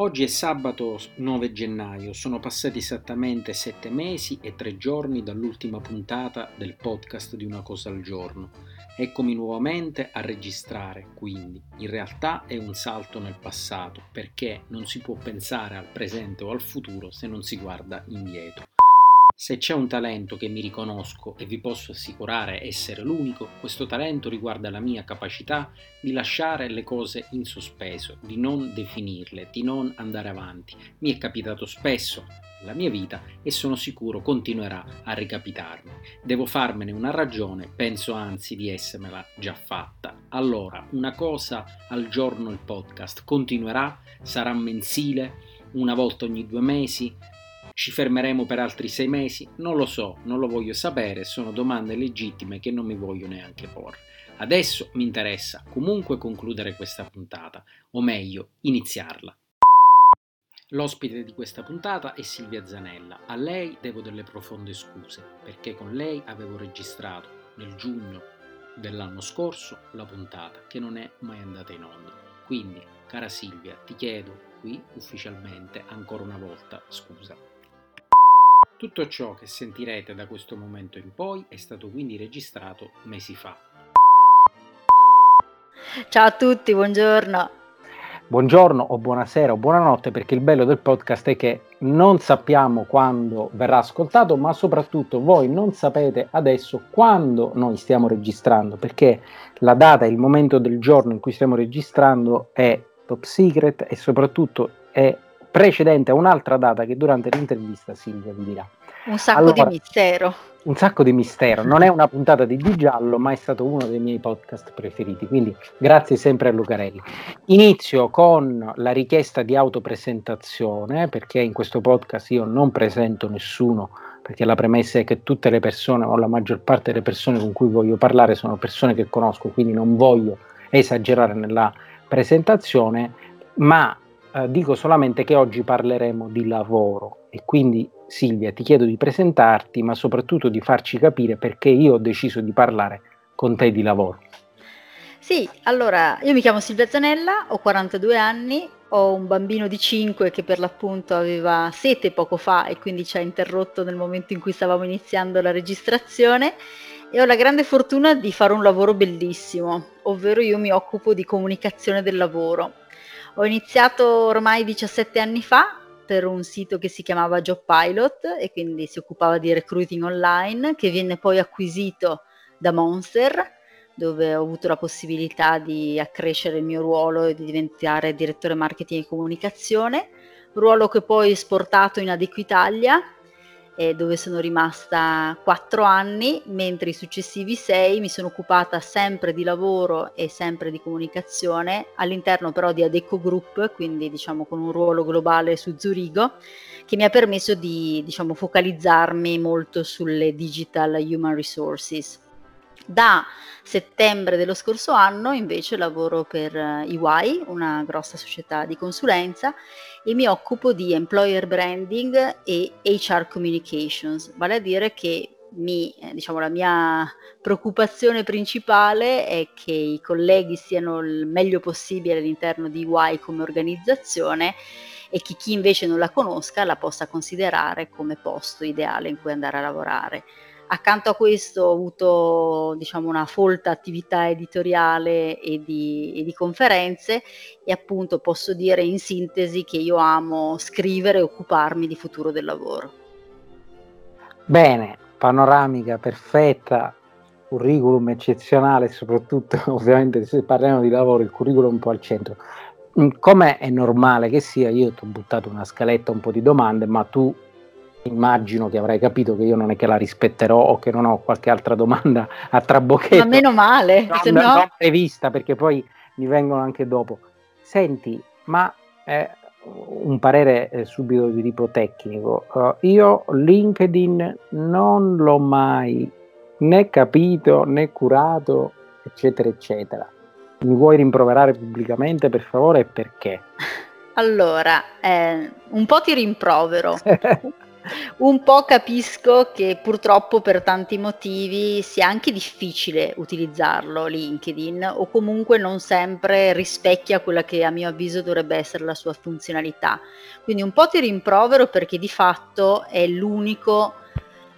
Oggi è sabato 9 gennaio, sono passati esattamente 7 mesi e 3 giorni dall'ultima puntata del podcast di Una cosa al giorno. Eccomi nuovamente a registrare, quindi in realtà è un salto nel passato, perché non si può pensare al presente o al futuro se non si guarda indietro. Se c'è un talento che mi riconosco e vi posso assicurare essere l'unico, questo talento riguarda la mia capacità di lasciare le cose in sospeso, di non definirle, di non andare avanti. Mi è capitato spesso nella mia vita e sono sicuro continuerà a ricapitarmi. Devo farmene una ragione, penso anzi di essermela già fatta. Allora, una cosa al giorno il podcast continuerà, sarà mensile, una volta ogni due mesi, ci fermeremo per altri sei mesi? Non lo so, non lo voglio sapere, sono domande legittime che non mi voglio neanche porre. Adesso mi interessa comunque concludere questa puntata, o meglio, iniziarla. L'ospite di questa puntata è Silvia Zanella. A lei devo delle profonde scuse, perché con lei avevo registrato nel giugno dell'anno scorso la puntata che non è mai andata in onda. Quindi, cara Silvia, ti chiedo qui ufficialmente ancora una volta scusa. Tutto ciò che sentirete da questo momento in poi è stato quindi registrato mesi fa. Ciao a tutti, buongiorno. Buongiorno o buonasera o buonanotte perché il bello del podcast è che non sappiamo quando verrà ascoltato, ma soprattutto voi non sapete adesso quando noi stiamo registrando perché la data e il momento del giorno in cui stiamo registrando è top secret e soprattutto è precedente a un'altra data che durante l'intervista Silvia vi dirà. Un sacco allora, di mistero. Un sacco di mistero. Non è una puntata di Di Giallo, ma è stato uno dei miei podcast preferiti. Quindi grazie sempre a Lucarelli. Inizio con la richiesta di autopresentazione, perché in questo podcast io non presento nessuno, perché la premessa è che tutte le persone o la maggior parte delle persone con cui voglio parlare sono persone che conosco, quindi non voglio esagerare nella presentazione, ma eh, dico solamente che oggi parleremo di lavoro e quindi Silvia ti chiedo di presentarti ma soprattutto di farci capire perché io ho deciso di parlare con te di lavoro. Sì, allora io mi chiamo Silvia Zanella, ho 42 anni, ho un bambino di 5 che per l'appunto aveva sete poco fa e quindi ci ha interrotto nel momento in cui stavamo iniziando la registrazione e ho la grande fortuna di fare un lavoro bellissimo, ovvero io mi occupo di comunicazione del lavoro ho iniziato ormai 17 anni fa per un sito che si chiamava Job Pilot e quindi si occupava di recruiting online, che venne poi acquisito da Monster, dove ho avuto la possibilità di accrescere il mio ruolo e di diventare direttore marketing e comunicazione, ruolo che poi ho esportato in Adequitalia eh, dove sono rimasta quattro anni, mentre i successivi sei mi sono occupata sempre di lavoro e sempre di comunicazione, all'interno però di Adeco Group, quindi diciamo con un ruolo globale su Zurigo, che mi ha permesso di diciamo, focalizzarmi molto sulle digital human resources. Da settembre dello scorso anno invece lavoro per EY, una grossa società di consulenza, e mi occupo di employer branding e HR communications, vale a dire che mi, eh, diciamo, la mia preoccupazione principale è che i colleghi siano il meglio possibile all'interno di EY come organizzazione e che chi invece non la conosca la possa considerare come posto ideale in cui andare a lavorare. Accanto a questo ho avuto diciamo, una folta attività editoriale e di, e di, conferenze e appunto posso dire in sintesi che io amo scrivere e occuparmi di futuro del lavoro. Bene, panoramica perfetta, curriculum eccezionale, soprattutto ovviamente se parliamo di lavoro il curriculum un po' al centro. Come è normale che sia, io ti ho buttato una scaletta, un po' di domande, ma tu immagino che avrai capito che io non è che la rispetterò o che non ho qualche altra domanda a trabocchetto. Ma meno male, non, se no... non prevista perché poi mi vengono anche dopo. Senti, ma eh, un parere eh, subito di tipo tecnico. Uh, io LinkedIn non l'ho mai né capito né curato, eccetera, eccetera. Mi vuoi rimproverare pubblicamente per favore e perché? Allora, eh, un po' ti rimprovero. Un po' capisco che purtroppo per tanti motivi sia anche difficile utilizzarlo LinkedIn o comunque non sempre rispecchia quella che a mio avviso dovrebbe essere la sua funzionalità. Quindi un po' ti rimprovero perché di fatto è l'unico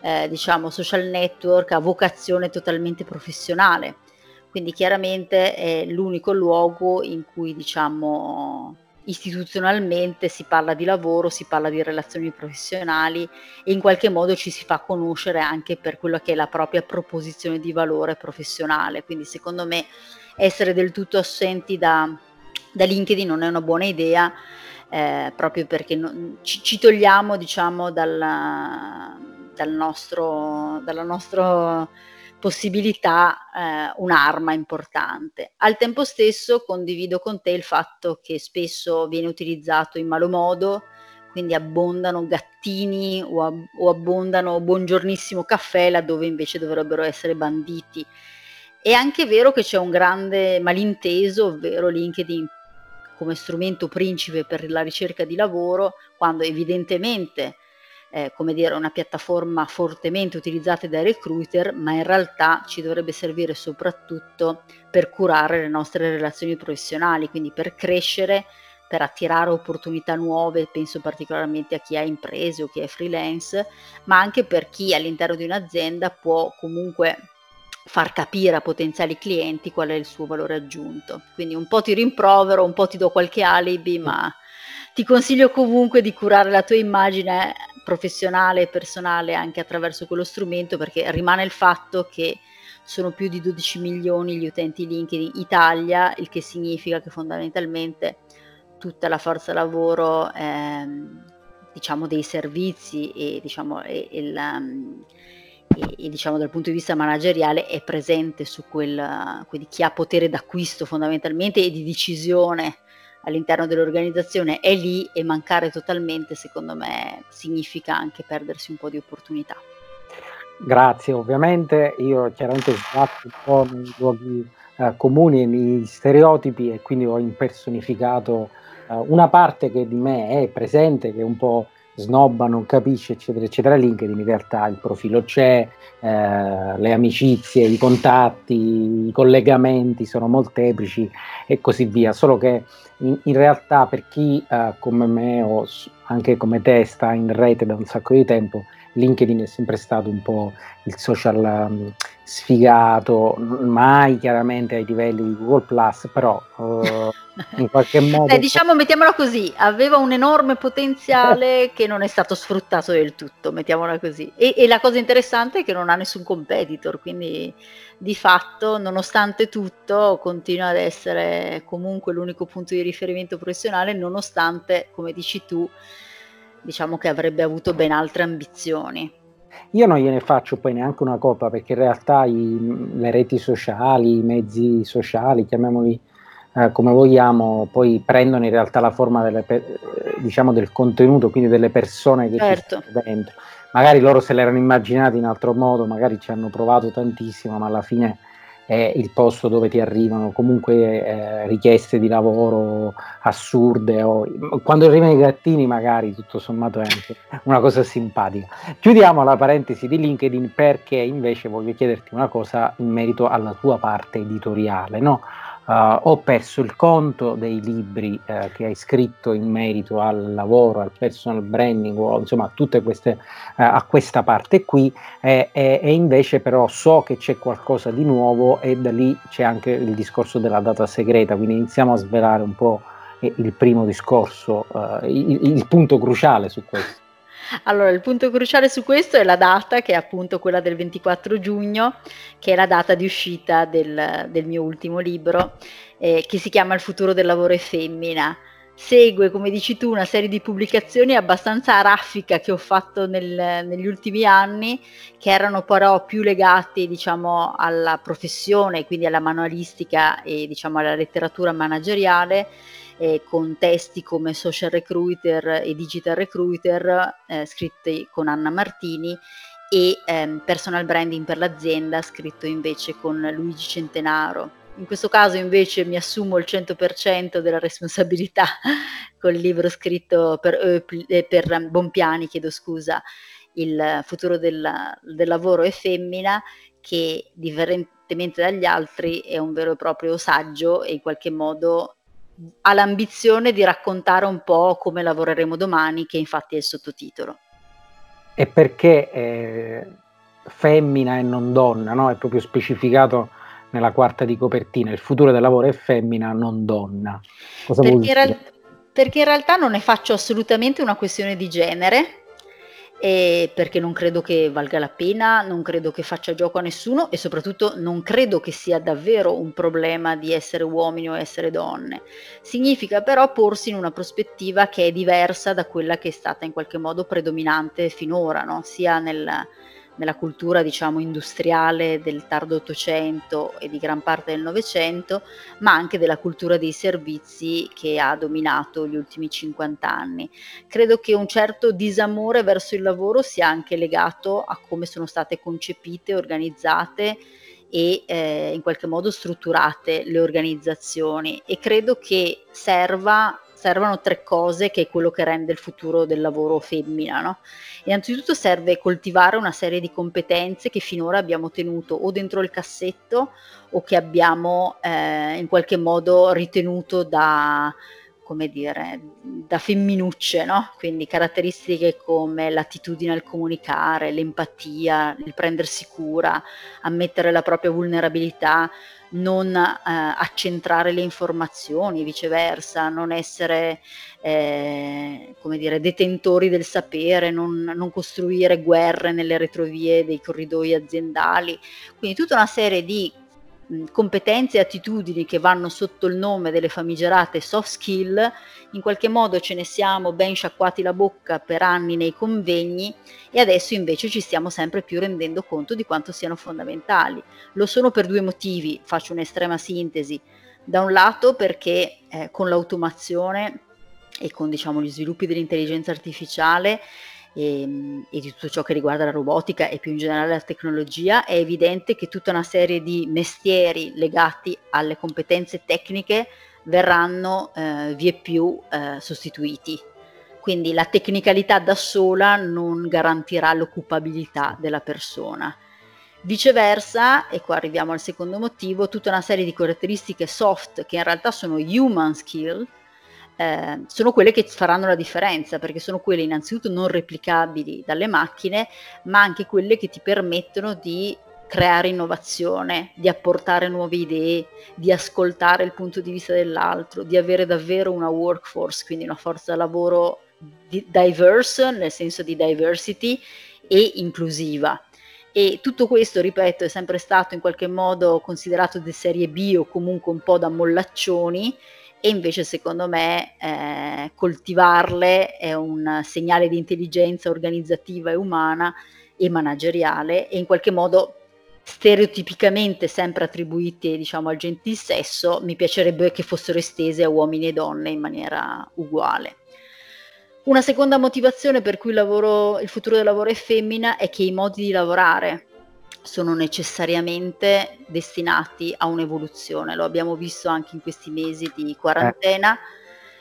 eh, diciamo social network a vocazione totalmente professionale. Quindi chiaramente è l'unico luogo in cui diciamo istituzionalmente si parla di lavoro, si parla di relazioni professionali e in qualche modo ci si fa conoscere anche per quello che è la propria proposizione di valore professionale. Quindi secondo me essere del tutto assenti da, da LinkedIn non è una buona idea, eh, proprio perché non, ci, ci, togliamo diciamo dalla, dal nostro, dalla nostra possibilità eh, un'arma importante. Al tempo stesso condivido con te il fatto che spesso viene utilizzato in malo modo, quindi abbondano gattini o, ab- o abbondano buongiornissimo caffè laddove invece dovrebbero essere banditi. È anche vero che c'è un grande malinteso, ovvero LinkedIn come strumento principe per la ricerca di lavoro, quando evidentemente eh, come dire, una piattaforma fortemente utilizzata dai recruiter, ma in realtà ci dovrebbe servire soprattutto per curare le nostre relazioni professionali, quindi per crescere, per attirare opportunità nuove, penso particolarmente a chi ha imprese o chi è freelance, ma anche per chi all'interno di un'azienda può comunque far capire a potenziali clienti qual è il suo valore aggiunto. Quindi un po' ti rimprovero, un po' ti do qualche alibi, ma ti consiglio comunque di curare la tua immagine professionale e personale anche attraverso quello strumento perché rimane il fatto che sono più di 12 milioni gli utenti LinkedIn Italia, il che significa che fondamentalmente tutta la forza lavoro ehm, diciamo dei servizi e diciamo, e, e, la, e, e diciamo dal punto di vista manageriale è presente su quel quindi chi ha potere d'acquisto fondamentalmente e di decisione all'interno dell'organizzazione è lì e mancare totalmente, secondo me, significa anche perdersi un po' di opportunità. Grazie, ovviamente io chiaramente sbatto un po' nei luoghi eh, comuni e nei stereotipi e quindi ho impersonificato eh, una parte che di me è presente, che è un po' snobba, non capisce, eccetera, eccetera. LinkedIn in realtà il profilo c'è, eh, le amicizie, i contatti, i collegamenti sono molteplici e così via. Solo che in, in realtà per chi eh, come me o anche come te sta in rete da un sacco di tempo, LinkedIn è sempre stato un po' il social um, sfigato, mai chiaramente ai livelli di Google Plus, però uh, in qualche modo. Beh, diciamo, mettiamola così, aveva un enorme potenziale che non è stato sfruttato del tutto, mettiamola così. E, e, la cosa interessante è che non ha nessun competitor, quindi di fatto, nonostante tutto, continua ad essere comunque l'unico punto di riferimento professionale, nonostante, come dici tu, diciamo che avrebbe avuto ben altre ambizioni. Io non gliene faccio poi neanche una colpa perché in realtà i, le reti sociali, i mezzi sociali, chiamiamoli eh, come vogliamo, poi prendono in realtà la forma delle, diciamo del contenuto, quindi delle persone che certo. ci stanno dentro. Magari loro se l'erano immaginati in altro modo, magari ci hanno provato tantissimo, ma alla fine è il posto dove ti arrivano comunque eh, richieste di lavoro assurde o quando arrivano i gattini magari tutto sommato è anche una cosa simpatica. Chiudiamo la parentesi di LinkedIn perché invece voglio chiederti una cosa in merito alla tua parte editoriale, no? Uh, ho perso il conto dei libri uh, che hai scritto in merito al lavoro, al personal branding, o insomma a, queste, uh, a questa parte qui, e, e, e, invece però so che c'è qualcosa di nuovo e da lì c'è anche il discorso della data segreta, quindi iniziamo a svelare un po' il primo discorso, il, il punto cruciale su questo. Allora, il punto cruciale su questo è la data, che è appunto quella del 24 giugno, che è la data di uscita del, del mio ultimo libro, eh, che si chiama Il futuro del lavoro e femmina. Segue, come dici tu, una serie di pubblicazioni abbastanza raffica che ho fatto nel, negli ultimi anni, che erano però più legate, diciamo, alla professione, quindi alla manualistica e, diciamo, alla letteratura manageriale eh, con testi come Social Recruiter e Digital Recruiter eh, scritti con Anna Martini e ehm, Personal Branding per l'azienda scritto invece con Luigi Centenaro. In questo caso invece mi assumo il 100% della responsabilità col libro scritto per, eh, per Bompiani, chiedo scusa, il futuro del, del lavoro è femmina, che differentemente dagli altri è un vero e proprio saggio e in qualche modo ha l'ambizione di raccontare un po' come lavoreremo domani, che infatti è il sottotitolo. E perché eh, femmina e non donna, no? È proprio specificato nella quarta di copertina, il futuro del lavoro è femmina, non donna. Cosa perché, in real- perché in realtà non ne faccio assolutamente una questione di genere, eh, perché non credo che valga la pena, non credo che faccia gioco a nessuno e soprattutto non credo che sia davvero un problema di essere uomini o essere donne. Significa però porsi in una prospettiva che è diversa da quella che è stata in qualche modo predominante finora, no? sia nel, nella cultura diciamo industriale del tardo Ottocento e di gran parte del Novecento, ma anche della cultura dei servizi che ha dominato gli ultimi 50 anni. Credo che un certo disamore verso il lavoro sia anche legato a come sono state concepite, organizzate e eh, in qualche modo strutturate le organizzazioni e credo che serva servono tre cose che è quello che rende il futuro del lavoro femmina. No? Innanzitutto serve coltivare una serie di competenze che finora abbiamo tenuto o dentro il cassetto o che abbiamo eh, in qualche modo ritenuto da come dire, da femminucce, no? Quindi caratteristiche come l'attitudine al comunicare, l'empatia, il prendersi cura, ammettere la propria vulnerabilità, non eh, accentrare le informazioni, viceversa, non essere eh, come dire, detentori del sapere, non, non, costruire guerre nelle retrovie dei corridoi aziendali. Quindi tutta una serie di competenze e attitudini che vanno sotto il nome delle famigerate soft skill, in qualche modo ce ne siamo ben sciacquati la bocca per anni nei convegni e adesso invece ci stiamo sempre più rendendo conto di quanto siano fondamentali. Lo sono per due motivi, faccio un'estrema sintesi. Da un lato perché eh, con l'automazione e con diciamo, gli sviluppi dell'intelligenza artificiale e, ehm, e, di tutto ciò che riguarda la robotica e più in generale la tecnologia, è evidente che tutta una serie di mestieri legati alle competenze tecniche verranno eh, vie più eh, sostituiti. Quindi la tecnicalità da sola non garantirà l'occupabilità della persona. Viceversa, e qua arriviamo al secondo motivo, tutta una serie di caratteristiche soft che in realtà sono human skill, eh, sono quelle che faranno la differenza, perché sono quelle innanzitutto non replicabili dalle macchine, ma anche quelle che ti permettono di creare innovazione, di apportare nuove idee, di ascoltare il punto di vista dell'altro, di avere davvero una workforce, quindi una forza lavoro di- diverse, nel senso di diversity, e inclusiva. E tutto questo, ripeto, è sempre stato in qualche modo considerato di serie B o comunque un po' da mollaccioni e invece secondo me eh, coltivarle è un segnale di intelligenza organizzativa e umana e manageriale e in qualche modo stereotipicamente sempre attribuite diciamo al gentil sesso mi piacerebbe che fossero estese a uomini e donne in maniera uguale. Una seconda motivazione per cui lavoro, il futuro del lavoro è femmina è che i modi di lavorare sono necessariamente destinati a un'evoluzione, lo abbiamo visto anche in questi mesi di quarantena,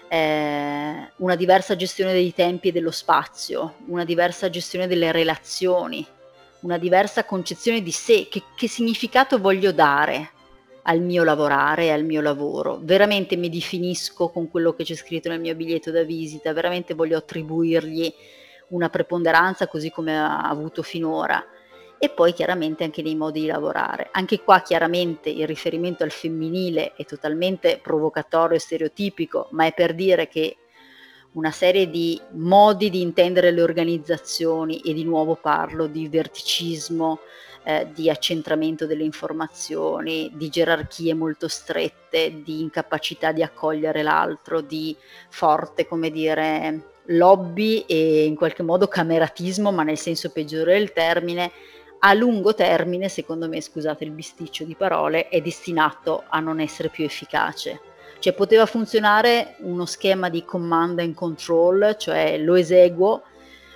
eh, una diversa gestione dei tempi e dello spazio, una diversa gestione delle relazioni, una diversa concezione di sé, che, che significato voglio dare al mio lavorare e al mio lavoro. Veramente mi definisco con quello che c'è scritto nel mio biglietto da visita, veramente voglio attribuirgli una preponderanza così come ha avuto finora e poi chiaramente anche nei modi di lavorare. Anche qua chiaramente il riferimento al femminile è totalmente provocatorio e stereotipico, ma è per dire che una serie di modi di intendere le organizzazioni e di nuovo parlo di verticismo, eh, di accentramento delle informazioni, di gerarchie molto strette, di incapacità di accogliere l'altro, di forte, come dire, lobby e in qualche modo cameratismo, ma nel senso peggiore del termine, a lungo termine, secondo me, scusate il bisticcio di parole, è destinato a non essere più efficace. Cioè poteva funzionare uno schema di command and control, cioè lo eseguo,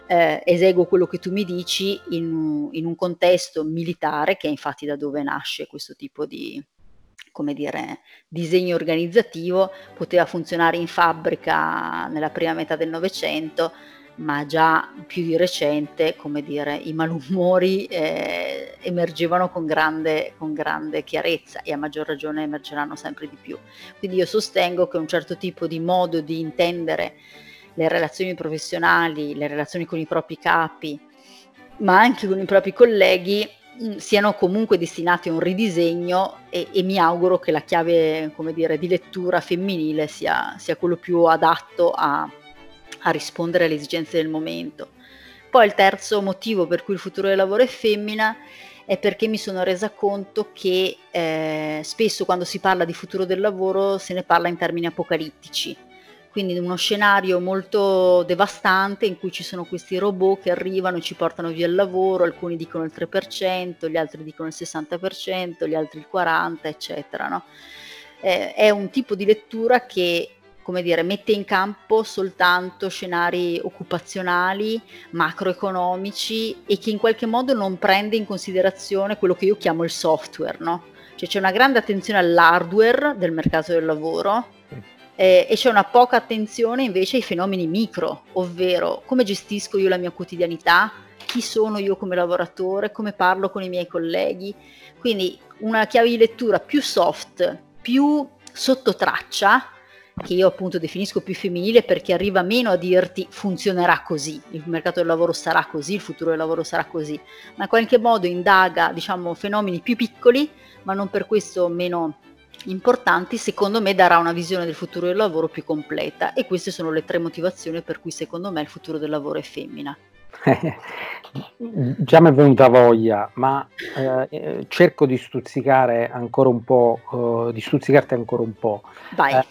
eh, eseguo quello che tu mi dici in, in, un contesto militare, che è infatti da dove nasce questo tipo di, dire, disegno organizzativo, poteva funzionare in fabbrica nella prima metà del Novecento, ma già più di recente, come dire, i malumori eh, emergevano con grande, con grande chiarezza e a maggior ragione emergeranno sempre di più. Quindi io sostengo che un certo tipo di modo di intendere le relazioni professionali, le relazioni con i propri capi, ma anche con i propri colleghi, mm, siano comunque destinati a un ridisegno e, e mi auguro che la chiave dire, di lettura femminile sia, sia quello più adatto a, a rispondere alle esigenze del momento. Poi il terzo motivo per cui il futuro del lavoro è femmina è perché mi sono resa conto che eh, spesso quando si parla di futuro del lavoro se ne parla in termini apocalittici quindi uno scenario molto devastante in cui ci sono questi robot che arrivano e ci portano via il lavoro, alcuni dicono il 3%, gli altri dicono il 60%, gli altri il 40%, eccetera. No? Eh, è un tipo di lettura che come dire, mette in campo soltanto scenari occupazionali, macroeconomici e che in qualche modo non prende in considerazione quello che io chiamo il software, no? Cioè c'è una grande attenzione all'hardware del mercato del lavoro, eh, e c'è una poca attenzione invece ai fenomeni micro, ovvero come gestisco io la mia quotidianità, chi sono io come lavoratore, come parlo con i miei colleghi. Quindi una chiave di lettura più soft, più sotto traccia, che io appunto definisco più femminile perché arriva meno a dirti funzionerà così, il mercato del lavoro sarà così, il futuro del lavoro sarà così, ma in qualche modo indaga diciamo fenomeni più piccoli, ma non per questo meno importanti, secondo me darà una visione del futuro del lavoro più completa e queste sono le tre motivazioni per cui secondo me il futuro del lavoro è femmina. Già mi è venuta voglia, ma eh, cerco di stuzzicare ancora un po', eh, di stuzzicarti ancora un po'. Vai.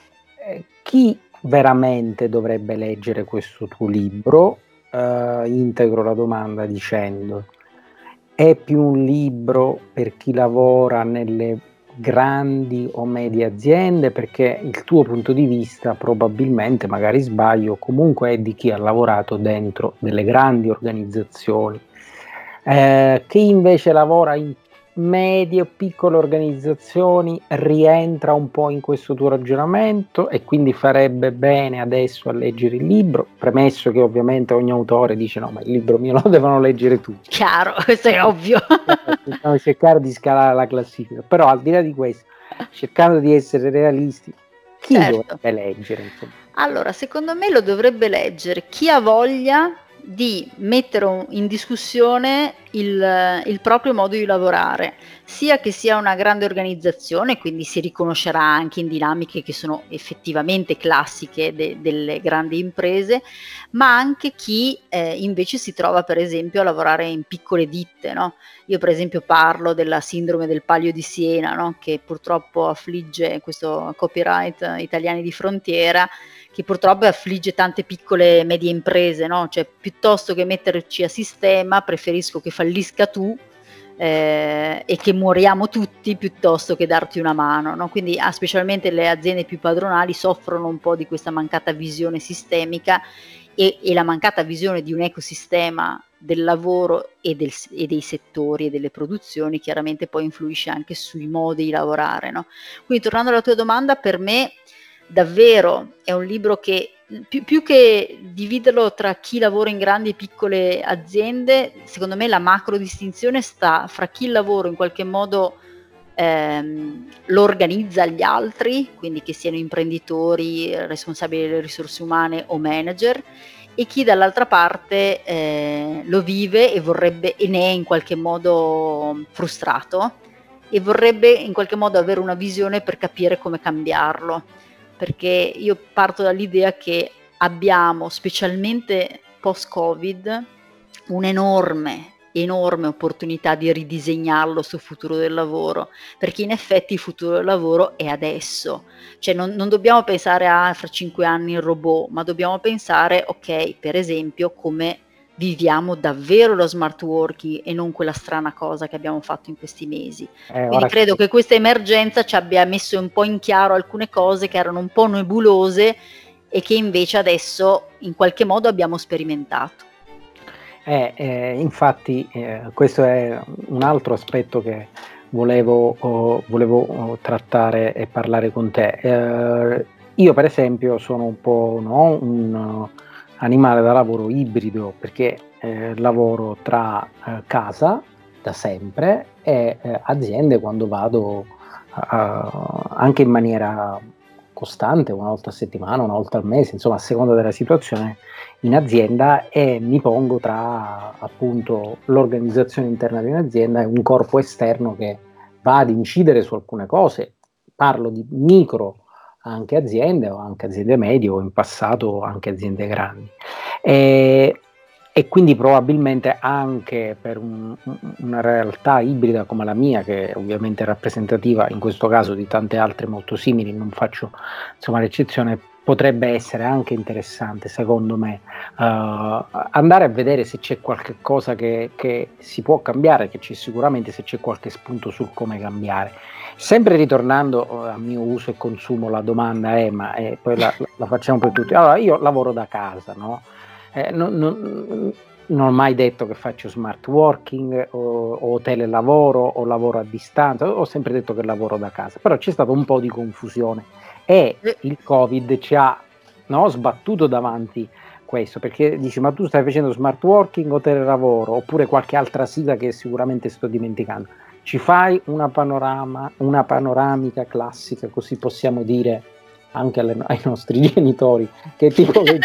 Eh, chi veramente dovrebbe leggere questo tuo libro? Eh, integro la domanda dicendo, è più un libro per chi lavora nelle grandi o medie aziende perché il tuo punto di vista probabilmente, magari sbaglio, comunque è di chi ha lavorato dentro delle grandi organizzazioni. Eh, chi invece lavora in medie o piccole organizzazioni rientra un po' in questo tuo ragionamento e quindi farebbe bene adesso a leggere il libro, premesso che ovviamente ogni autore dice no, ma il libro mio lo devono leggere tutti. Chiaro, questo è ovvio. Dobbiamo cercare di scalare la classifica, però al di là di questo, cercando di essere realisti, chi certo. dovrebbe leggere? Insomma? Allora, secondo me lo dovrebbe leggere chi ha voglia di mettere in discussione il, il, proprio modo di lavorare, sia che sia una grande organizzazione, quindi si riconoscerà anche in dinamiche che sono effettivamente classiche de, delle grandi imprese, ma anche chi eh, invece si trova per esempio a lavorare in piccole ditte. No? Io per esempio parlo della sindrome del Palio di Siena, no? che purtroppo affligge questo copyright italiani di frontiera che purtroppo affligge tante piccole e medie imprese, no? Cioè, piuttosto che metterci a sistema, preferisco che fallisca tu eh, e che moriamo tutti piuttosto che darti una mano. No? Quindi ah, specialmente le aziende più padronali soffrono un po' di questa mancata visione sistemica e, e la mancata visione di un ecosistema del lavoro e, del, e, dei settori e delle produzioni chiaramente poi influisce anche sui modi di lavorare. No? Quindi tornando alla tua domanda, per me davvero è un libro che più, più, che dividerlo tra chi lavora in grandi e piccole aziende, secondo me la macro distinzione sta fra chi il lavoro in qualche modo ehm, lo organizza agli altri, quindi che siano imprenditori, responsabili delle risorse umane o manager, e chi dall'altra parte eh, lo vive e vorrebbe e ne è in qualche modo frustrato e vorrebbe in qualche modo avere una visione per capire come cambiarlo perché io parto dall'idea che abbiamo, specialmente post-Covid, un'enorme enorme opportunità di ridisegnarlo sul futuro del lavoro, perché in effetti il futuro del lavoro è adesso, cioè non, non dobbiamo pensare a fra cinque anni il robot, ma dobbiamo pensare, ok, per esempio, come viviamo davvero lo smart working e non quella strana cosa che abbiamo fatto in questi mesi. Eh, Quindi credo che... che questa emergenza ci abbia messo un po' in chiaro alcune cose che erano un po' nebulose e che invece adesso in qualche modo abbiamo sperimentato. Eh, eh, infatti eh, questo è un altro aspetto che volevo, oh, volevo oh, trattare e parlare con te. Eh, io per esempio sono un po' no, un animale da lavoro ibrido perché eh, lavoro tra eh, casa da sempre e eh, aziende quando vado anche in maniera costante, una volta a settimana, una volta al mese, insomma a seconda della situazione in azienda e mi pongo tra appunto l'organizzazione interna di un'azienda e un corpo esterno che va ad incidere su alcune cose. Parlo di micro anche aziende o anche aziende medie o in passato anche aziende grandi. E, e quindi probabilmente anche per un, una realtà ibrida come la mia, che è ovviamente rappresentativa in questo caso di tante altre molto simili, non faccio insomma l'eccezione, potrebbe essere anche interessante, secondo me, uh, andare a vedere se c'è qualche cosa che, che, si può cambiare, che c'è sicuramente se c'è qualche spunto sul come cambiare. Sempre ritornando uh, a mio uso e consumo, la domanda è, ma eh, poi la, la, facciamo per tutti. Allora, io lavoro da casa, no? Eh, non, non, non, ho mai detto che faccio smart working o, o telelavoro o lavoro a distanza, ho sempre detto che lavoro da casa, però c'è stato un po' di confusione. E il Covid ci ha no, sbattuto davanti questo perché dici ma tu stai facendo smart working o telelavoro? Oppure qualche altra sigla che sicuramente sto dimenticando ci fai una panorama una panoramica classica così possiamo dire anche alle, ai nostri genitori che tipo di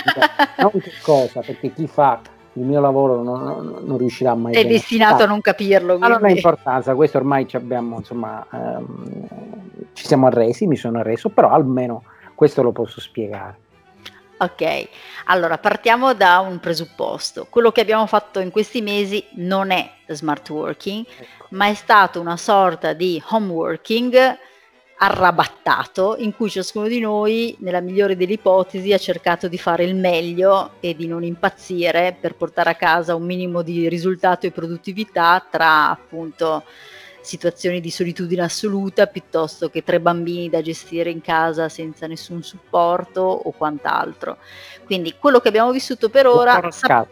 non che cosa perché chi fa il mio lavoro non, non, non riuscirà mai è destinato a non capirlo ma non ha importanza questo ormai ci abbiamo insomma ehm, ci siamo arresi mi sono arreso però almeno questo lo posso spiegare Ok, allora partiamo da un presupposto. Quello che abbiamo fatto in questi mesi non è smart working, ecco. ma è stato una sorta di home working arrabattato in cui ciascuno di noi, nella migliore delle ipotesi, ha cercato di fare il meglio e di non impazzire per portare a casa un minimo di risultato e produttività tra appunto situazioni di solitudine assoluta piuttosto che tre bambini da gestire in casa senza nessun supporto o quant'altro. Quindi quello che abbiamo vissuto per ora... Sap-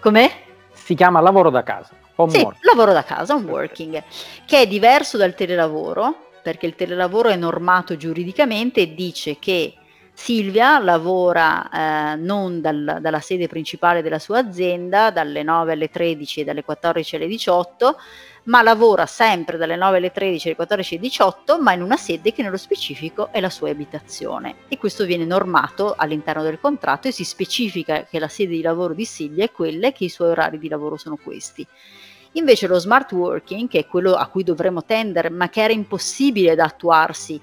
Com'è? Si chiama lavoro da casa. Home sì, work. lavoro da casa, home working, che è diverso dal telelavoro perché il telelavoro è normato giuridicamente e dice che Silvia lavora eh, non dal, dalla sede principale della sua azienda, dalle 9 alle 13 e dalle 14 alle 18, ma lavora sempre dalle 9 alle 13 alle 14 alle 18, ma in una sede che nello specifico è la sua abitazione. E questo viene normato all'interno del contratto e si specifica che la sede di lavoro di Silvia è quella e che i suoi orari di lavoro sono questi. Invece lo smart working, che è quello a cui dovremmo tendere, ma che era impossibile da attuarsi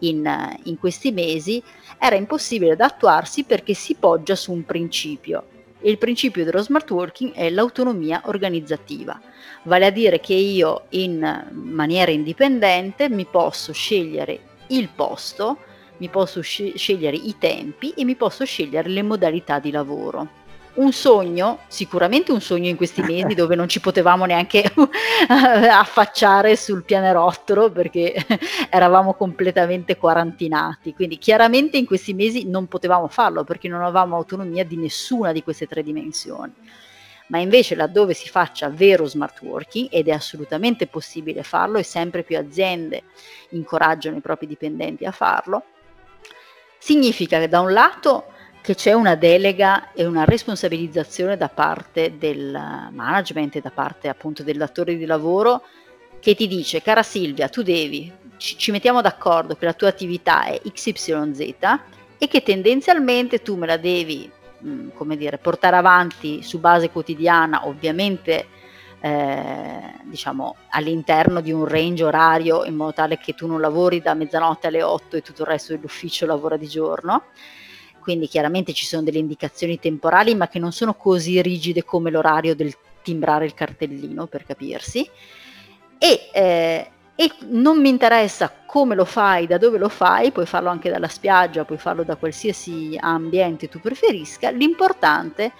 in, in questi mesi, era impossibile da attuarsi perché si poggia su un principio. Il principio dello smart working è l'autonomia organizzativa, vale a dire che io in maniera indipendente mi posso scegliere il posto, mi posso scegliere i tempi e mi posso scegliere le modalità di lavoro un sogno, sicuramente un sogno in questi mesi dove non ci potevamo neanche affacciare sul pianerottolo perché eravamo completamente quarantinati, quindi chiaramente in questi mesi non potevamo farlo perché non avevamo autonomia di nessuna di queste tre dimensioni. Ma invece laddove si faccia vero smart working, ed è assolutamente possibile farlo e sempre più aziende incoraggiano i propri dipendenti a farlo, significa che da un lato che c'è una delega e una responsabilizzazione da parte del management da parte appunto del datore di lavoro che ti dice cara Silvia tu devi ci, ci mettiamo d'accordo che la tua attività è XYZ e che tendenzialmente tu me la devi mh, mm, come dire portare avanti su base quotidiana ovviamente eh, diciamo all'interno di un range orario in modo tale che tu non lavori da mezzanotte alle 8 e tutto il resto dell'ufficio lavora di giorno quindi chiaramente ci sono delle indicazioni temporali, ma che non sono così rigide come l'orario del timbrare il cartellino, per capirsi. E, eh, e non mi interessa come lo fai, da dove lo fai, puoi farlo anche dalla spiaggia, puoi farlo da qualsiasi ambiente tu preferisca, l'importante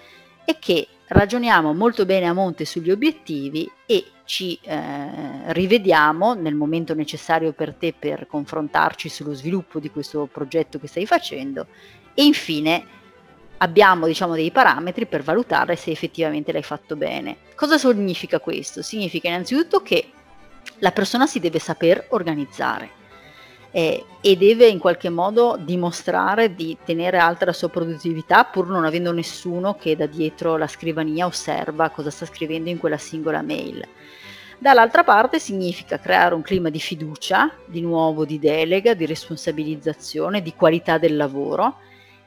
è che ragioniamo molto bene a monte sugli obiettivi e ci eh, rivediamo nel momento necessario per te per confrontarci sullo sviluppo di questo progetto che stai facendo e infine abbiamo diciamo dei parametri per valutare se effettivamente l'hai fatto bene. Cosa significa questo? Significa innanzitutto che la persona si deve saper organizzare eh, e deve in qualche modo dimostrare di tenere alta la sua produttività pur non avendo nessuno che da dietro la scrivania osserva cosa sta scrivendo in quella singola mail. Dall'altra parte significa creare un clima di fiducia, di nuovo di delega, di responsabilizzazione, di qualità del lavoro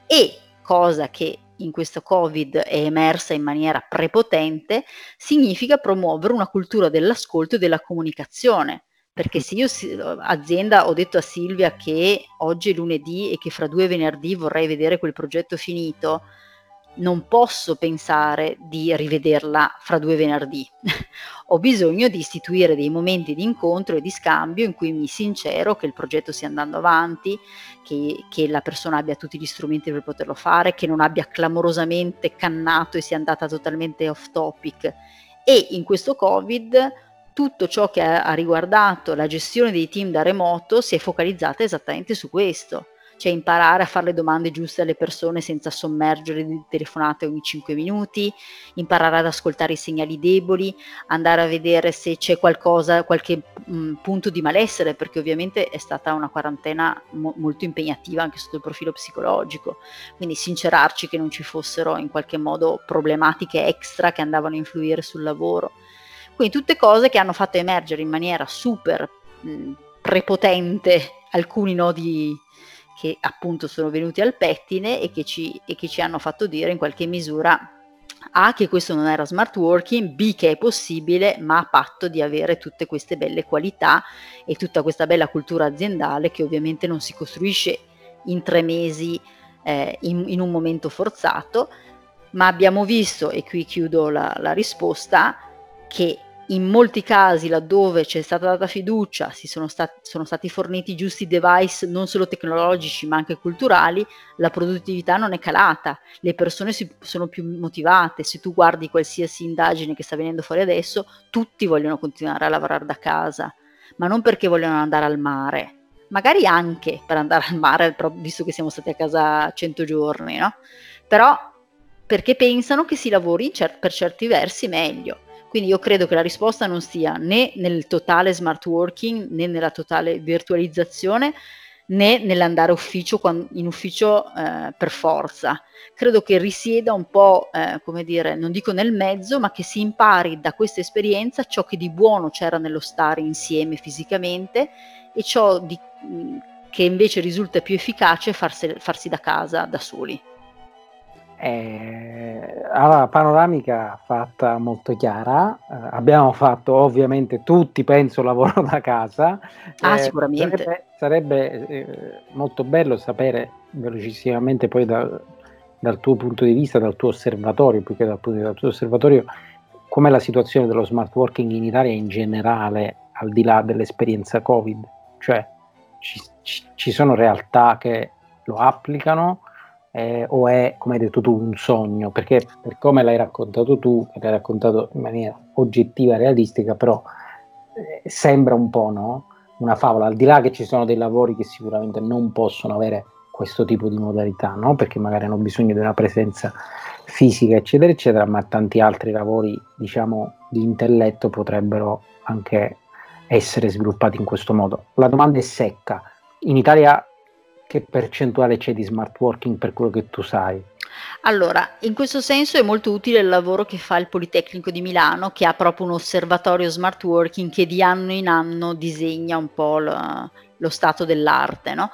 e, cosa che in questo Covid è emersa in maniera prepotente, significa promuovere una cultura dell'ascolto e della comunicazione. Perché se io azienda ho detto a Silvia che oggi è lunedì e che fra due venerdì vorrei vedere quel progetto finito, non posso pensare di rivederla fra due venerdì. Ho bisogno di istituire dei momenti di incontro e di scambio in cui mi sincero che il progetto stia andando avanti, che, che la persona abbia tutti gli strumenti per poterlo fare, che non abbia clamorosamente cannato e sia andata totalmente off topic. E in questo Covid tutto ciò che ha riguardato la gestione dei team da remoto si è focalizzata esattamente su questo cioè imparare a fare le domande giuste alle persone senza sommergere di telefonate ogni 5 minuti, imparare ad ascoltare i segnali deboli, andare a vedere se c'è qualcosa, qualche mh, mm, punto di malessere, perché ovviamente è stata una quarantena mo- molto impegnativa anche sotto il profilo psicologico, quindi sincerarci che non ci fossero in qualche modo problematiche extra che andavano a influire sul lavoro. Quindi tutte cose che hanno fatto emergere in maniera super mh, prepotente alcuni nodi che appunto sono venuti al pettine e che, ci, e che ci hanno fatto dire in qualche misura A che questo non era smart working, B che è possibile, ma a patto di avere tutte queste belle qualità e tutta questa bella cultura aziendale che ovviamente non si costruisce in tre mesi eh, in, in, un momento forzato, ma abbiamo visto, e qui chiudo la, la risposta, che in molti casi laddove c'è stata data fiducia, si sono, stat- sono, stati forniti i giusti device non solo tecnologici ma anche culturali, la produttività non è calata, le persone si- sono più motivate, se tu guardi qualsiasi indagine che sta venendo fuori adesso, tutti vogliono continuare a lavorare da casa, ma non perché vogliono andare al mare, magari anche per andare al mare, visto che siamo stati a casa 100 giorni, no? Però perché pensano che si lavori cer- per certi versi meglio quindi io credo che la risposta non stia né nel totale smart working né nella totale virtualizzazione né nell'andare ufficio, in ufficio eh, per forza. Credo che risieda un po', eh, come dire, non dico nel mezzo, ma che si impari da questa esperienza ciò che di buono c'era nello stare insieme fisicamente e ciò di, che invece risulta più efficace farsi, farsi da casa da soli. Eh, allora, panoramica fatta molto chiara, eh, abbiamo fatto ovviamente tutti, penso, lavoro da casa. Ah, eh, sicuramente. Sarebbe, sarebbe eh, molto bello sapere velocissimamente poi da, dal tuo punto di vista, dal tuo osservatorio, più che dal punto di vista del tuo osservatorio, com'è la situazione dello smart working in Italia in generale, al di là dell'esperienza Covid. Cioè, ci, ci, ci sono realtà che lo applicano, eh, o è, come hai detto tu, un sogno? Perché per come l'hai raccontato tu, l'hai raccontato in maniera oggettiva realistica, però eh, sembra un po' no? una favola, al di là che ci sono dei lavori che sicuramente non possono avere questo tipo di modalità, no? perché magari hanno bisogno di una presenza fisica, eccetera, eccetera, ma tanti altri lavori, diciamo, di intelletto potrebbero anche essere sviluppati in questo modo. La domanda è secca. In Italia che percentuale c'è di smart working per quello che tu sai? Allora, in questo senso è molto utile il lavoro che fa il Politecnico di Milano, che ha proprio un osservatorio smart working che di anno in anno disegna un po' la, lo stato dell'arte, no?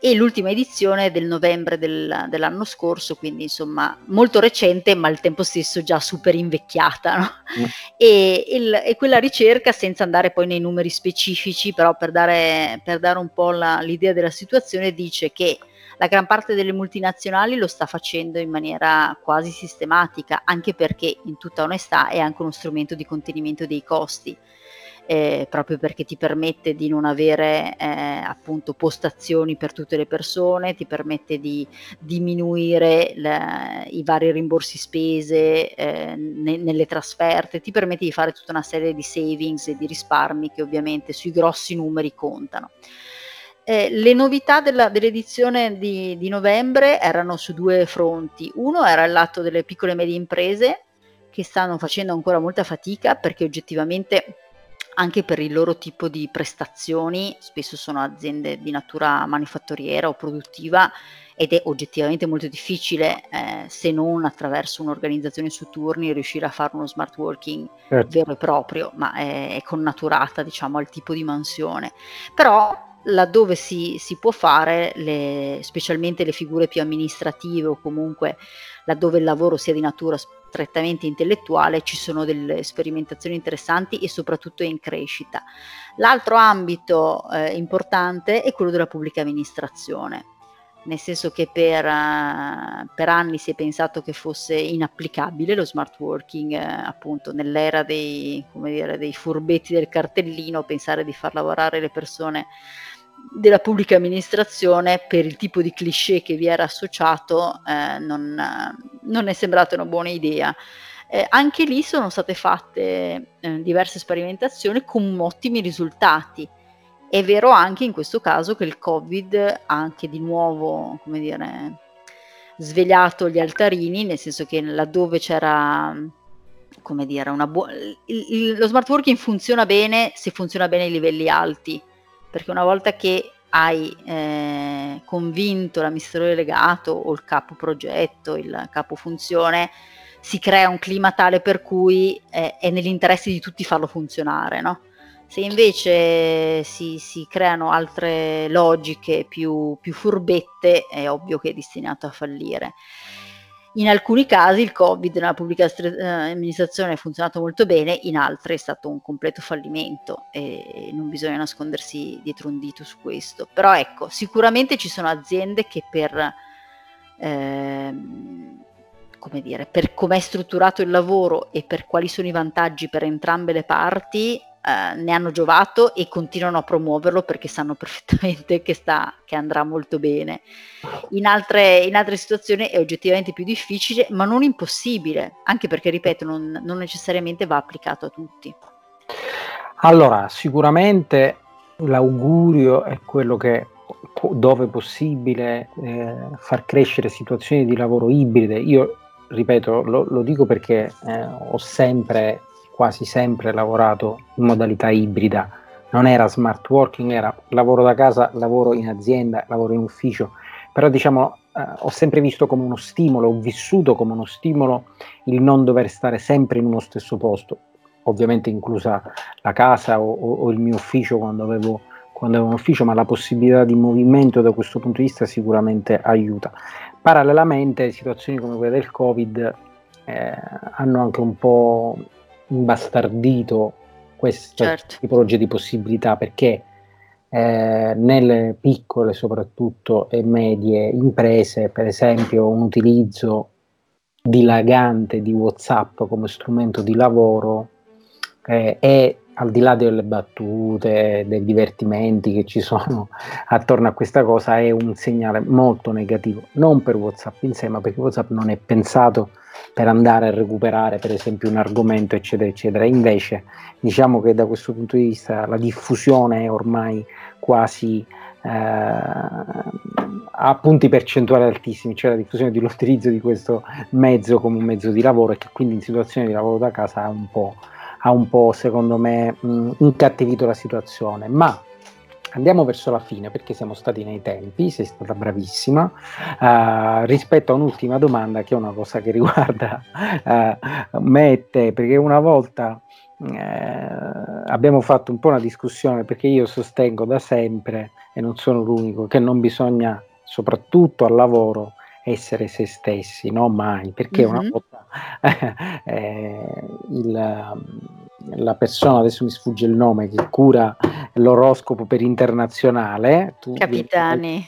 E l'ultima edizione è del novembre del, dell'anno scorso, quindi insomma molto recente, ma al tempo stesso già super invecchiata, no? mm. e, il, e, quella ricerca, senza andare poi nei numeri specifici, però per dare, per dare un po' la, l'idea della situazione, dice che la gran parte delle multinazionali lo sta facendo in maniera quasi sistematica, anche perché in tutta onestà è anche uno strumento di contenimento dei costi eh, proprio perché ti permette di non avere eh, appunto postazioni per tutte le persone, ti permette di diminuire le, i vari rimborsi spese eh, ne, nelle trasferte, ti permette di fare tutta una serie di savings e di risparmi che ovviamente sui grossi numeri contano. Eh, le novità della, dell'edizione di, di, novembre erano su due fronti. Uno era il lato delle piccole e medie imprese che stanno facendo ancora molta fatica perché oggettivamente anche per il loro tipo di prestazioni, spesso sono aziende di natura manifatturiera o produttiva ed è oggettivamente molto difficile, eh, se non attraverso un'organizzazione su turni, riuscire a fare uno smart working certo. vero e proprio, ma è, è connaturata diciamo al tipo di mansione. Però laddove si, si può fare, le, specialmente le figure più amministrative o comunque laddove il lavoro sia di natura strettamente intellettuale, ci sono delle sperimentazioni interessanti e soprattutto in crescita. L'altro ambito eh, importante è quello della pubblica amministrazione nel senso che per, uh, per, anni si è pensato che fosse inapplicabile lo smart working, uh, appunto nell'era dei, dire, dei, furbetti del cartellino, pensare di far lavorare le persone della pubblica amministrazione per il tipo di cliché che vi era associato eh, non, non, è sembrata una buona idea. Eh, anche lì sono state fatte eh, diverse sperimentazioni con ottimi risultati è vero anche in questo caso che il Covid ha anche di nuovo, come dire, svegliato gli altarini, nel senso che laddove c'era, come dire, una buona... lo smart working funziona bene se funziona bene ai livelli alti, perché una volta che hai eh, convinto l'amministratore delegato o il capo progetto, il capo funzione, si crea un clima tale per cui è, è nell'interesse di tutti farlo funzionare, no? Se invece si, si creano altre logiche più, più furbette, è ovvio che è destinato a fallire. In alcuni casi il Covid nella pubblica eh, amministrazione è funzionato molto bene, in altri è stato un completo fallimento e non bisogna nascondersi dietro un dito su questo. Però ecco, sicuramente ci sono aziende che per, eh, come dire, per come è strutturato il lavoro e per quali sono i vantaggi per entrambe le parti, eh, ne hanno giovato e continuano a promuoverlo perché sanno perfettamente che, sta, che andrà molto bene. In altre, in altre, situazioni è oggettivamente più difficile, ma non impossibile, anche perché, ripeto, non, non necessariamente va applicato a tutti. Allora, sicuramente l'augurio è quello che dove possibile eh, far crescere situazioni di lavoro ibride. Io ripeto, lo, lo dico perché eh, ho sempre quasi sempre lavorato in modalità ibrida, non era smart working, era lavoro da casa, lavoro in azienda, lavoro in ufficio, però diciamo eh, ho sempre visto come uno stimolo, ho vissuto come uno stimolo il non dover stare sempre in uno stesso posto, ovviamente inclusa la casa o, o, o il mio ufficio quando avevo, quando avevo un ufficio, ma la possibilità di movimento da questo punto di vista sicuramente aiuta. Parallelamente situazioni come quelle del Covid eh, hanno anche un po' imbastardito questa certo. tipologia di possibilità perché eh, nelle piccole soprattutto e medie imprese, per esempio, un utilizzo dilagante di WhatsApp come strumento di lavoro eh, è al di là delle battute, dei divertimenti che ci sono attorno a questa cosa, è un segnale molto negativo, non per WhatsApp in sé, ma perché WhatsApp non è pensato per andare a recuperare per esempio un argomento eccetera eccetera. Invece diciamo che da questo punto di vista la diffusione è ormai quasi eh, a punti percentuali altissimi cioè la diffusione dell'utilizzo di questo mezzo come un mezzo di lavoro e che quindi in situazioni di lavoro da casa ha un po', ha un po' secondo me mh, incattivito la situazione. Ma Andiamo verso la fine perché siamo stati nei tempi, sei stata bravissima. Uh, rispetto a un'ultima domanda che è una cosa che riguarda uh, me e te, perché una volta uh, abbiamo fatto un po' una discussione perché io sostengo da sempre, e non sono l'unico, che non bisogna, soprattutto al lavoro, essere se stessi, no mai, perché mm-hmm. una volta eh, il la persona, adesso mi sfugge il nome, che cura l'oroscopo per internazionale. Tu Capitani.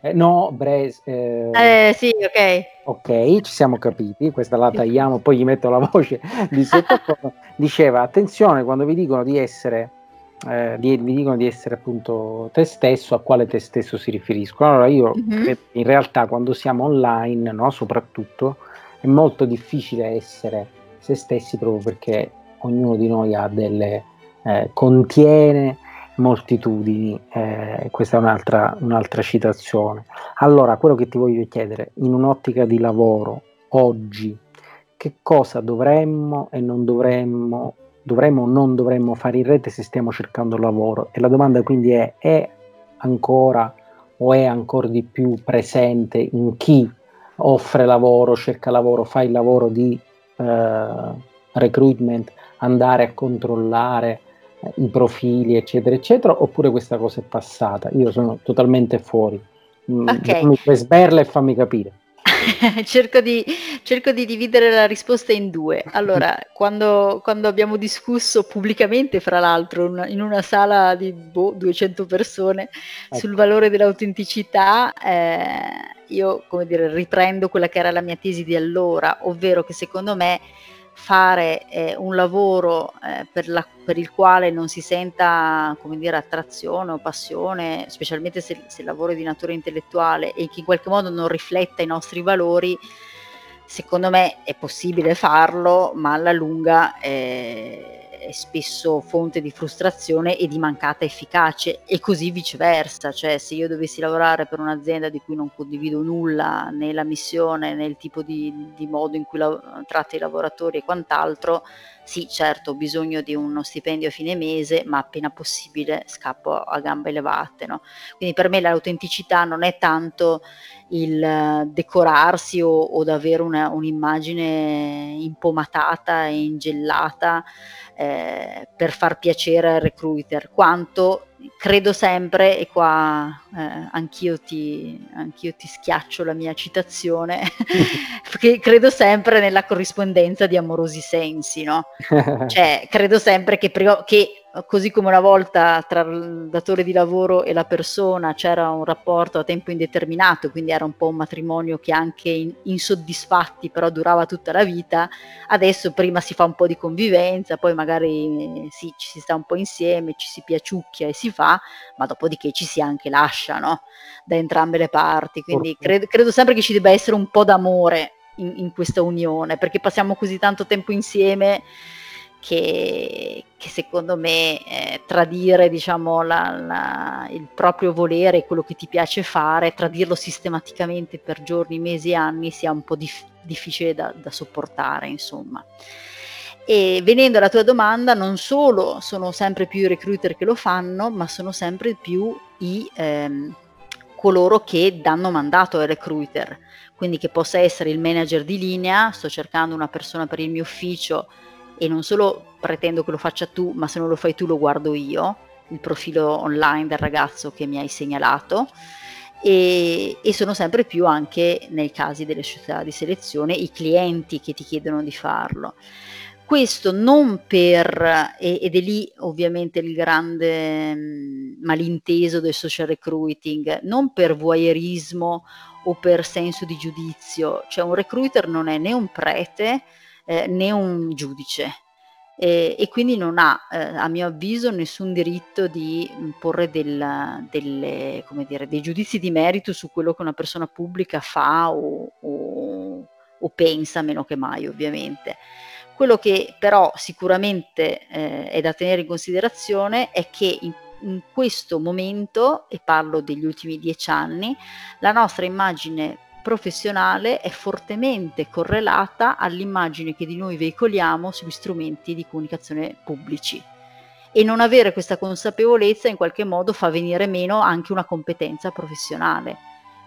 Eh, no, Bres. Eh... eh, sì, ok. Ok, ci siamo capiti, questa la tagliamo, poi gli metto la voce di sottofondo. Diceva, attenzione quando vi dicono di essere, eh, di, vi dicono di essere appunto te stesso, a quale te stesso si riferiscono. Allora io mm-hmm. in realtà quando siamo online, no, soprattutto, è molto difficile essere se stessi proprio perché ognuno di noi ha delle, eh, contiene moltitudini, eh, questa è un'altra, un'altra citazione. Allora, quello che ti voglio chiedere, in un'ottica di lavoro, oggi, che cosa dovremmo e non dovremmo dovremmo o non dovremmo fare in rete se stiamo cercando lavoro. E la domanda quindi è, è ancora o è ancora di più presente in chi offre lavoro, cerca lavoro, fa il lavoro di eh, recruitment, andare a controllare eh, i profili, eccetera, eccetera, oppure questa cosa è passata? Io sono totalmente fuori. Mm, okay. Fammi sberla e fammi capire. cerco, di, cerco, di, dividere la risposta in due. Allora, quando, quando abbiamo discusso pubblicamente, fra l'altro, una, in una sala di boh, 200 persone ecco. sul valore dell'autenticità, eh, io, come dire, riprendo quella che era la mia tesi di allora, ovvero che secondo me fare eh, un lavoro eh, per, la, per, il quale non si senta come dire, attrazione o passione, specialmente se, se il lavoro è di natura intellettuale e che in qualche modo non rifletta i nostri valori, secondo me è possibile farlo, ma alla lunga eh, è spesso fonte di frustrazione e di mancata efficacia e così viceversa, cioè se io dovessi lavorare per un'azienda di cui non condivido nulla, né la missione né il tipo di, di modo in cui la, tratta i lavoratori e quant'altro, sì certo ho bisogno di uno stipendio a fine mese, ma appena possibile scappo a gambe levate. No? Quindi per me l'autenticità non è tanto il decorarsi o, o avere una, un'immagine impomatata e ingellata eh, per far piacere al recruiter, quanto credo sempre, e qua eh, anch'io, ti, anch'io, ti, schiaccio la mia citazione, perché credo sempre nella corrispondenza di amorosi sensi, no? cioè, credo sempre che, che così come una volta tra il datore di lavoro e la persona c'era un rapporto a tempo indeterminato, quindi era un po' un matrimonio che anche in, insoddisfatti però durava tutta la vita, adesso prima si fa un po' di convivenza, poi magari sì, ci si sta un po' insieme, ci si piaciucchia e si fa, ma dopodiché ci si anche lascia no? da entrambe le parti, quindi credo, credo sempre che ci debba essere un po' d'amore in, in questa unione, perché passiamo così tanto tempo insieme che, che secondo me eh, tradire diciamo, la, la, il proprio volere, quello che ti piace fare, tradirlo sistematicamente per giorni, mesi anni sia un po' dif- difficile da, da sopportare, insomma. E venendo alla tua domanda, non solo sono sempre più i recruiter che lo fanno, ma sono sempre più i, ehm, coloro che danno mandato ai recruiter. Quindi che possa essere il manager di linea, sto cercando una persona per il mio ufficio, e non solo pretendo che lo faccia tu, ma se non lo fai tu lo guardo io, il profilo online del ragazzo che mi hai segnalato. E, e, sono sempre più anche nei casi delle società di selezione i clienti che ti chiedono di farlo. Questo non per, ed è lì ovviamente il grande mm, malinteso del social recruiting, non per voyeurismo o per senso di giudizio, cioè un recruiter non è né un prete, eh, né un giudice e, e quindi non ha, eh, a mio avviso, nessun diritto di porre del, delle, dire, dei giudizi di merito su quello che una persona pubblica fa o, o, o pensa, meno che mai ovviamente. Quello che però sicuramente eh, è da tenere in considerazione è che in, in, questo momento, e parlo degli ultimi dieci anni, la nostra immagine professionale è fortemente correlata all'immagine che di noi veicoliamo sugli strumenti di comunicazione pubblici. E non avere questa consapevolezza in qualche modo fa venire meno anche una competenza professionale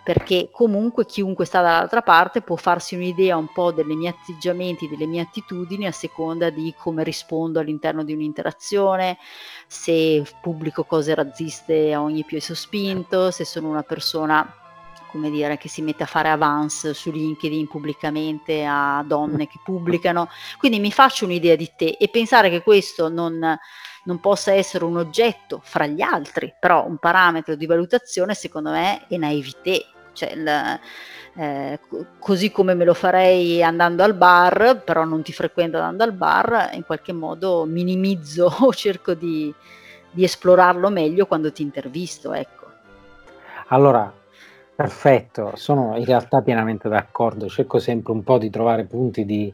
perché comunque chiunque sta dall'altra parte può farsi un'idea un po' dei miei atteggiamenti, delle mie attitudini a seconda di come rispondo all'interno di un'interazione, se pubblico cose razziste a ogni più sospinto, se sono una persona come dire, che si mette a fare avance su LinkedIn pubblicamente a donne che pubblicano. Quindi mi faccio un'idea di te e pensare che questo non, non possa essere un oggetto fra gli altri, però un parametro di valutazione secondo me è naivete. Cioè, il, eh, così come me lo farei andando al bar, però non ti frequento andando al bar, in qualche modo minimizzo o cerco di, di esplorarlo meglio quando ti intervisto. Ecco. Allora, Perfetto, sono in realtà pienamente d'accordo, cerco sempre un po' di trovare punti di,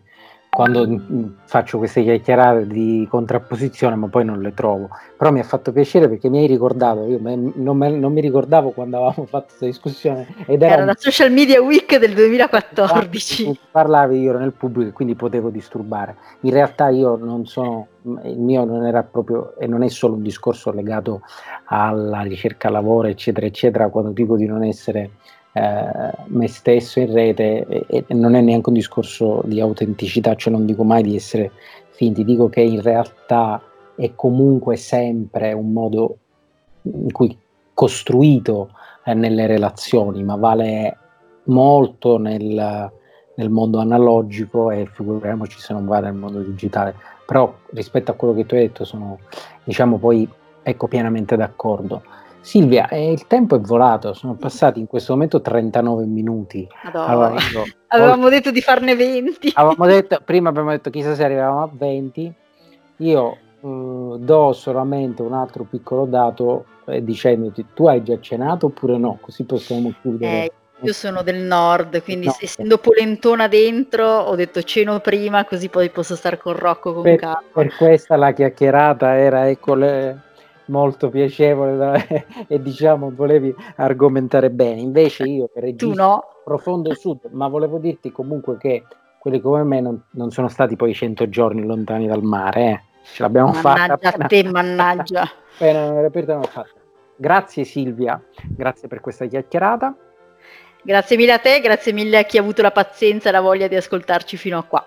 quando faccio queste chiacchierate di contrapposizione, ma poi non le trovo. Però mi ha fatto piacere perché mi hai ricordato, io non, me, non mi ricordavo quando avevamo fatto questa discussione. Ed era, era la Social Media Week del 2014. Parlavi io ero nel pubblico e quindi potevo disturbare. In realtà io non sono, il mio non era proprio, e non è solo un discorso legato alla ricerca lavoro, eccetera, eccetera, quando dico di non essere me stesso in rete e, e, non è neanche un discorso di autenticità, cioè non dico mai di essere finti, dico che in realtà è comunque sempre un modo in cui costruito eh, nelle relazioni, ma vale molto nel, nel mondo analogico e figuriamoci se non va nel mondo digitale. Però rispetto a quello che tu hai detto sono, diciamo, poi ecco pienamente d'accordo. Silvia, eh, il tempo è volato, sono passati in questo momento 39 minuti. Allora, io, avevamo detto di farne 20. Avevamo detto, prima abbiamo detto chissà se arrivavamo a 20. Io uh, do solamente un altro piccolo dato eh, dicendoti tu hai già cenato oppure no, così possiamo chiudere. Eh, io sono del nord, quindi no. essendo polentona dentro ho detto ceno prima così poi posso stare con Rocco con per, calma. Per questa la chiacchierata era ecco le molto piacevole e diciamo volevi argomentare bene. Invece io che registro no. profondo sud, ma volevo dirti comunque che quelli come me non, non sono stati poi 100 giorni lontani dal mare, eh. ce l'abbiamo mannaggia fatta. Mannaggia te, mannaggia. appena fatta. Grazie Silvia, grazie per questa chiacchierata. Grazie mille a te, grazie mille a chi ha avuto la pazienza e la voglia di ascoltarci fino a qua.